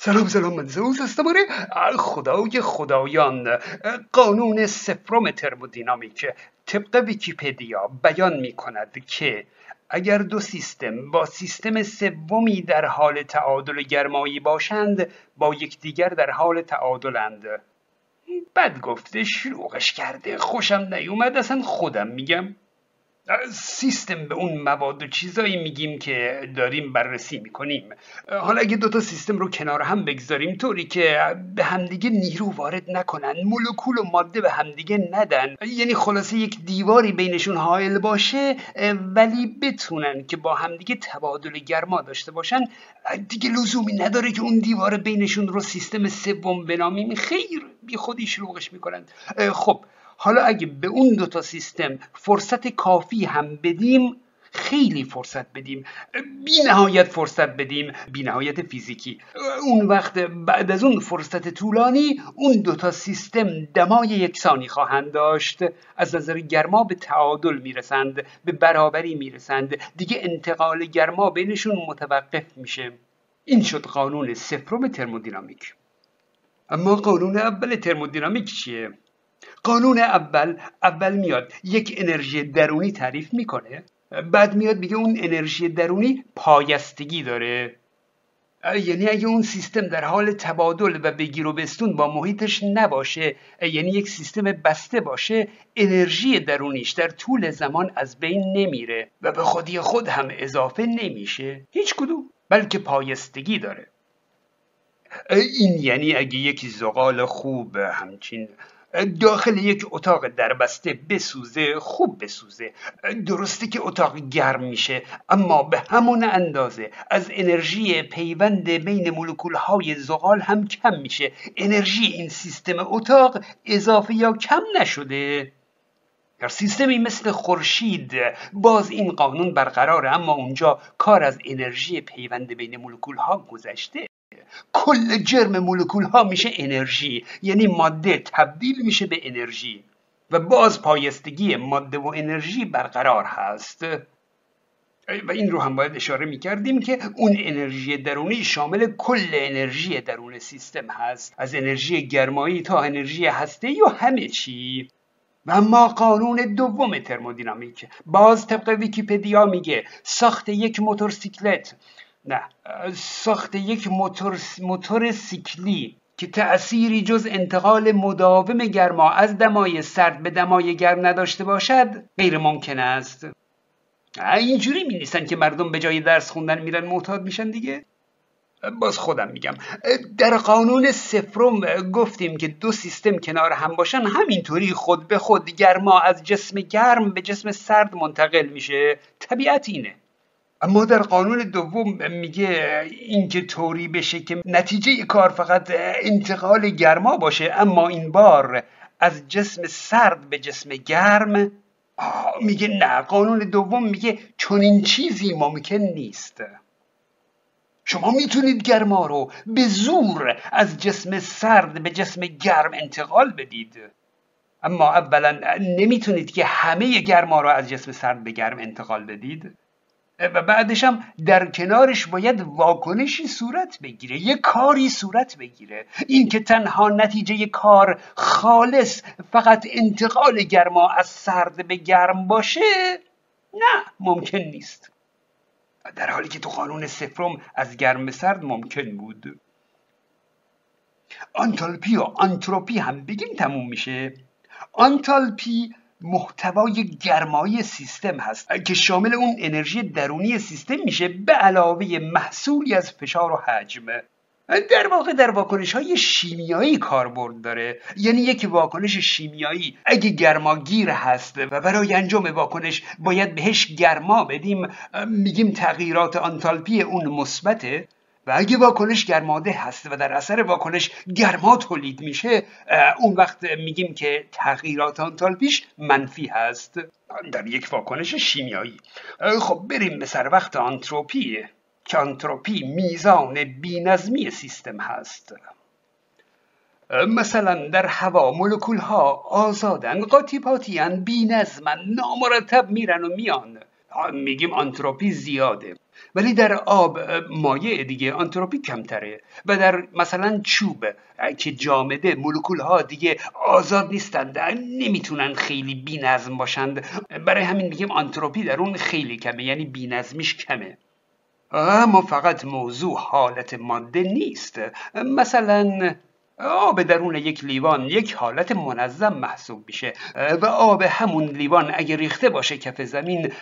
سلام سلام من زوز هستم. آره خدای خدایان. قانون سفرم ترمودینامیک. طبق ویکیپدیا بیان می کند که اگر دو سیستم با سیستم سومی در حال تعادل گرمایی باشند با یکدیگر در حال تعادلند. بد گفته شلوغش کرده خوشم نیومد اصلا خودم میگم. سیستم به اون مواد و چیزایی میگیم که داریم بررسی می‌کنیم. حالا اگه دوتا سیستم رو کنار هم بگذاریم طوری که به همدیگه نیرو وارد نکنن مولکول و ماده به همدیگه ندن. یعنی خلاصه یک دیواری بینشون حائل باشه ولی بتونن که با همدیگه تبادل گرما داشته باشن. دیگه لزومی نداره که اون دیوار بینشون رو سیستم سوم بنامیم خیر بی خودی شلوغش می‌کنن خب حالا اگه به اون دوتا سیستم فرصت کافی هم بدیم خیلی فرصت بدیم. بی نهایت فرصت بدیم. بی نهایت فیزیکی. اون وقت بعد از اون فرصت طولانی اون دوتا سیستم دمای یکسانی خواهند داشت. از نظر گرما به تعادل می‌رسند به برابری می‌رسند. دیگه انتقال گرما بینشون متوقف میشه. این شد قانون سفرم ترمودینامیک. اما قانون اول ترمودینامیک چیه؟ قانون اول اول میاد یک انرژی درونی تعریف می‌کنه بعد میاد میگه اون انرژی درونی پایستگی داره. یعنی اگه اون سیستم در حال تبادل و بگیر و بستون با محیطش نباشه یعنی یک سیستم بسته باشه انرژی درونیش در طول زمان از بین نمیره و به خودی خود هم اضافه نمیشه. هیچ کدوم بلکه پایستگی داره. این یعنی اگه یک زغال خوب همچین داخل یک اتاق دربسته بسوزه خوب بسوزه. درسته که اتاق گرم میشه اما به همون اندازه از انرژی پیوند بین مولکول های زغال هم کم میشه. انرژی این سیستم اتاق اضافه یا کم نشده. در سیستمی مثل خورشید باز این قانون برقراره اما اونجا کار از انرژی پیوند بین مولکول ها گذشته. کل جرم مولکول ها میشه انرژی. یعنی ماده تبدیل میشه به انرژی. و باز پایستگی ماده و انرژی برقرار هست. و این رو هم باید اشاره می‌کردیم که اون انرژی درونی شامل کل انرژی درون سیستم هست. از انرژی گرمایی تا انرژی هسته و همه چی. و اما قانون دوم ترمودینامیک. باز طبق ویکیپدیا میگه ساخت یک موتورسیکلت نه. ساخت یک موتور, موتور سیکلی که تأثیری جز انتقال مداوم گرما از دمای سرد به دمای گرم نداشته باشد غیر ممکن است. اینجوری می نیستن که مردم به جای درس خوندن میرن معتاد میشن دیگه؟ باز خودم میگم. در قانون سفرم گفتیم که دو سیستم کنار هم باشن همینطوری خود به خود گرما از جسم گرم به جسم سرد منتقل میشه. طبیعت اینه. اما در قانون دوم میگه اینکه طوری بشه که نتیجه کار فقط انتقال گرما باشه اما این بار از جسم سرد به جسم گرم میگه نه. قانون دوم میگه چون این چیزی ممکن نیست. شما می‌تونید گرما رو به زور از جسم سرد به جسم گرم انتقال بدید. اما اولا نمی‌تونید که همه گرما رو از جسم سرد به گرم انتقال بدید. و بعدش هم در کنارش باید واکنشی صورت بگیره یه کاری صورت بگیره. این که تنها نتیجه کار خالص فقط انتقال گرما از سرد به گرم باشه نه ممکن نیست. در حالی که تو قانون سفرم از گرم به سرد ممکن بود. آنتالپی و آنتروپی هم بگیم تموم میشه. آنتالپی محتوای گرمایی سیستم هست که شامل اون انرژی درونی سیستم میشه به علاوه محصولی از فشار و حجم. در واقع در واکنش های شیمیایی کاربرد داره. یعنی یک واکنش شیمیایی اگه گرماگیر هست و برای انجام واکنش باید بهش گرما بدیم میگیم تغییرات آنتالپی اون مثبته. و اگه واکنش گرماده هست و در اثر واکنش گرما تولید میشه اون وقت میگیم که تغییرات آنتالپیش منفی هست. در یک واکنش شیمیایی. خب بریم به سر وقت آنتروپی که آنتروپی میزان بینظمی سیستم هست. مثلا در هوا مولکول ها آزادن قاطی پاتیان بینظمن نامرتب میرن و میان. میگیم آنتروپی زیاده. ولی در آب مایع دیگه آنتروپی کمتره و در مثلا چوب که جامده مولکول ها دیگه آزاد نیستند نمی‌تونن خیلی بی نظم باشند. برای همین میگیم آنتروپی در اون خیلی کمه یعنی بی نظمیش کمه. اما فقط موضوع حالت ماده نیست. مثلا آب درون یک لیوان یک حالت منظم محسوب میشه. و آب همون لیوان اگه ریخته باشه کف زمین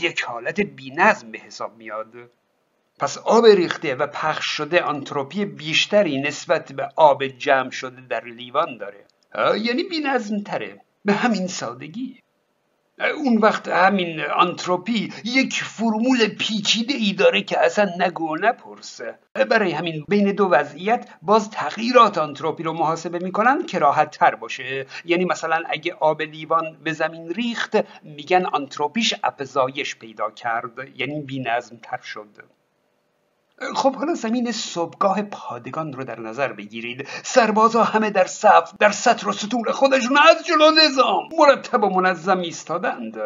یک حالت بینظم به حساب میاد. پس آب ریخته و پخش شده آنتروپی بیشتری نسبت به آب جمع شده در لیوان داره. یعنی بینظم تره به همین سادگی. اون وقت همین آنتروپی یک فرمول پیچیده ای داره که اصلا نگو نپرس. برای همین بین دو وضعیت باز تغییرات آنتروپی رو محاسبه می‌کنن که راحت تر باشه. یعنی مثلا اگه آب لیوان به زمین ریخت میگن آنتروپیش افزایش پیدا کرد. یعنی بی تر شد. خب حالا زمین صبحگاه پادگان رو در نظر بگیرید. سربازا همه در صف در سطر و سطور خودشون از جلو نظام مرتب و منظم ایستادند.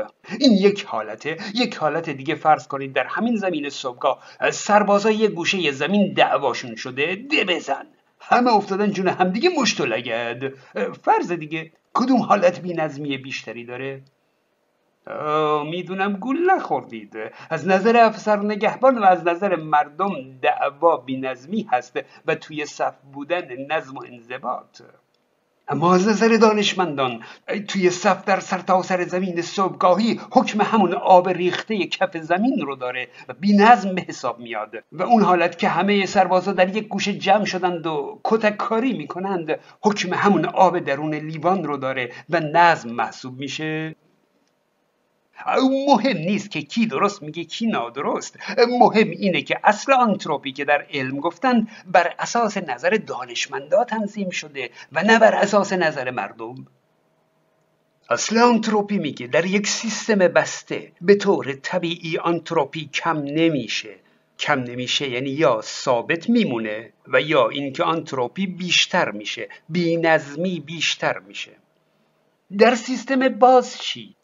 این یک حالته یک حالت دیگه فرض کنید در همین زمین صبحگاه. سربازا یه گوشه زمین دعواشون شده ده بزن. همه افتادن جون همدیگه مشت و لگد. فرض دیگه کدوم حالت بی نظمی بیشتری داره؟ می‌دونم گول نخوردید. از نظر افسر نگهبان و از نظر مردم دعوا بینظمی هست و توی صف بودن نظم و انضباط. اما از نظر دانشمندان توی صف در سرتاسر سر زمین صبحگاهی حکم همون آب ریخته کف زمین رو داره و بی نظم به حساب میاد. و اون حالت که همه سربازا در یک گوشه جمع شدند و کتک کاری می‌کنند حکم همون آب درون لیوان رو داره و نظم محسوب میشه. مهم نیست که کی درست میگه کی نادرست. مهم اینه که اصل آنتروپی که در علم گفتن بر اساس نظر دانشمندا تنظیم شده و نه بر اساس نظر مردم. اصل آنتروپی میگه در یک سیستم بسته به طور طبیعی آنتروپی کم نمیشه. کم نمیشه یعنی یا ثابت میمونه و یا اینکه آنتروپی بیشتر میشه. بی نظمی بیشتر میشه. در سیستم باز چی؟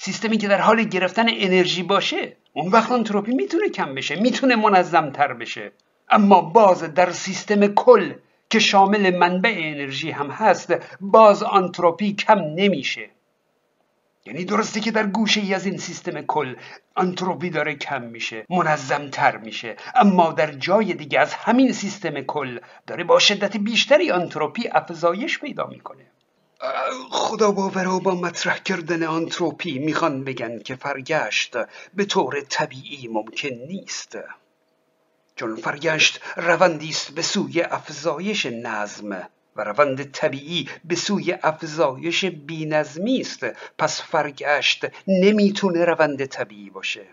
سیستمی که در حال گرفتن انرژی باشه اون وقت آنتروپی می‌تونه کم بشه می‌تونه منظم تر بشه. اما باز در سیستم کل که شامل منبع انرژی هم هست باز آنتروپی کم نمیشه. یعنی درسته که در گوشه ای از این سیستم کل آنتروپی داره کم میشه منظم تر میشه. اما در جای دیگه از همین سیستم کل داره با شدت بیشتری آنتروپی افزایش پیدا می‌کنه. خدا باورا با مطرح کردن آنتروپی می‌خوان بگن که فرگشت به طور طبیعی ممکن نیست. چون فرگشت روندی است به سوی افزایش نظم و روند طبیعی به سوی افزایش بینظمی است. پس فرگشت نمی‌تونه روند طبیعی باشه.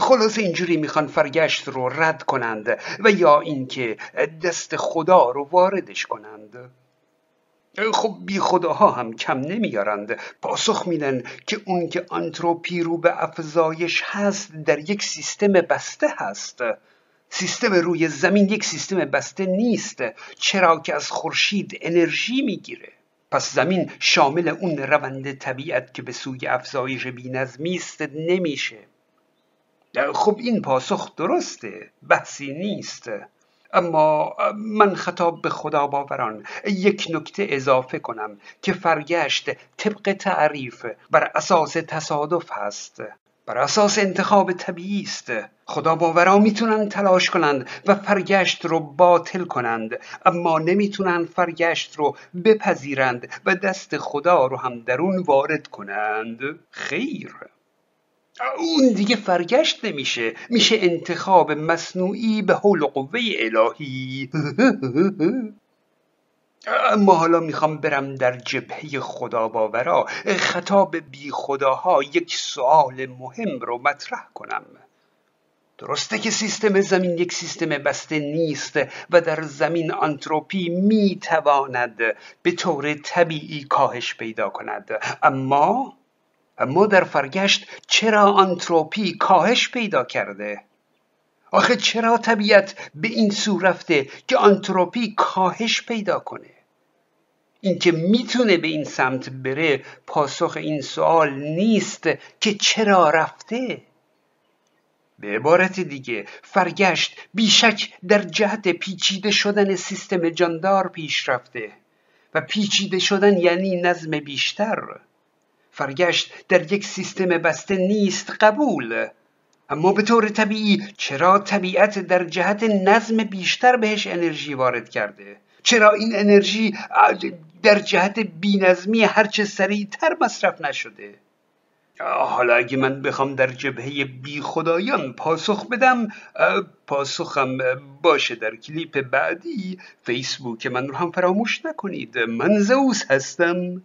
خلاص اینجوری می‌خوان فرگشت رو رد کنند و یا اینکه دست خدا رو واردش کنند. خب بی خداها هم کم نمیارند. پاسخ میدن که اون که آنتروپی رو به افزایش هست در یک سیستم بسته هست. سیستم روی زمین یک سیستم بسته نیست. چرا که از خورشید انرژی می‌گیره. پس زمین شامل اون روند طبیعت که به سوی افزایش بینظمی است نمیشه. خب این پاسخ درسته. بحثی نیست. اما من خطاب به خدا باوران یک نکته اضافه کنم که فرگشت طبق تعریف بر اساس تصادف هست بر اساس انتخاب طبیعی است. خدا باورا می‌تونن تلاش کنند و فرگشت رو باطل کنند اما نمی‌تونن فرگشت رو بپذیرند و دست خدا رو هم درون وارد کنند. خیر. اون دیگه فرگشت نمیشه. میشه انتخاب مصنوعی به حول قوه الهی. اما حالا می‌خوام برم در جبهه خدا باورا خطاب بی خداها یک سوال مهم رو مطرح کنم. درسته که سیستم زمین یک سیستم بسته نیست و در زمین آنتروپی می‌تواند به طور طبیعی کاهش پیدا کند. اما اما در فرگشت چرا آنتروپی کاهش پیدا کرده؟ آخه چرا طبیعت به این سو رفته که آنتروپی کاهش پیدا کنه؟ اینکه می‌تونه به این سمت بره پاسخ این سوال نیست که چرا رفته به عبارت دیگه فرگشت بیشک در جهت پیچیده شدن سیستم جاندار پیش رفته و پیچیده شدن یعنی نظم بیشتر فرگشت در یک سیستم بسته نیست قبول. اما به طور طبیعی چرا طبیعت در جهت نظم بیشتر بهش انرژی وارد کرده؟ چرا این انرژی در جهت بینظمی هرچه سریعتر مصرف نشده؟ حالا اگه من بخوام در جبهه بی خدایان پاسخ بدم پاسخم باشه در کلیپ بعدی. فیسبوک من رو هم فراموش نکنید. من زوس هستم.